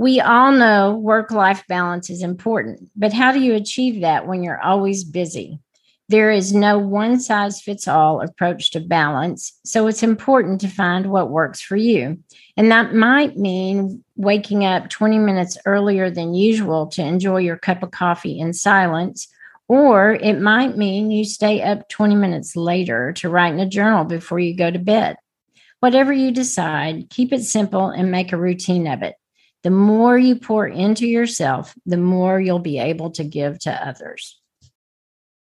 We all know work life balance is important, but how do you achieve that when you're always busy? There is no one size fits all approach to balance, so it's important to find what works for you. And that might mean waking up 20 minutes earlier than usual to enjoy your cup of coffee in silence or it might mean you stay up 20 minutes later to write in a journal before you go to bed. Whatever you decide, keep it simple and make a routine of it. The more you pour into yourself, the more you'll be able to give to others.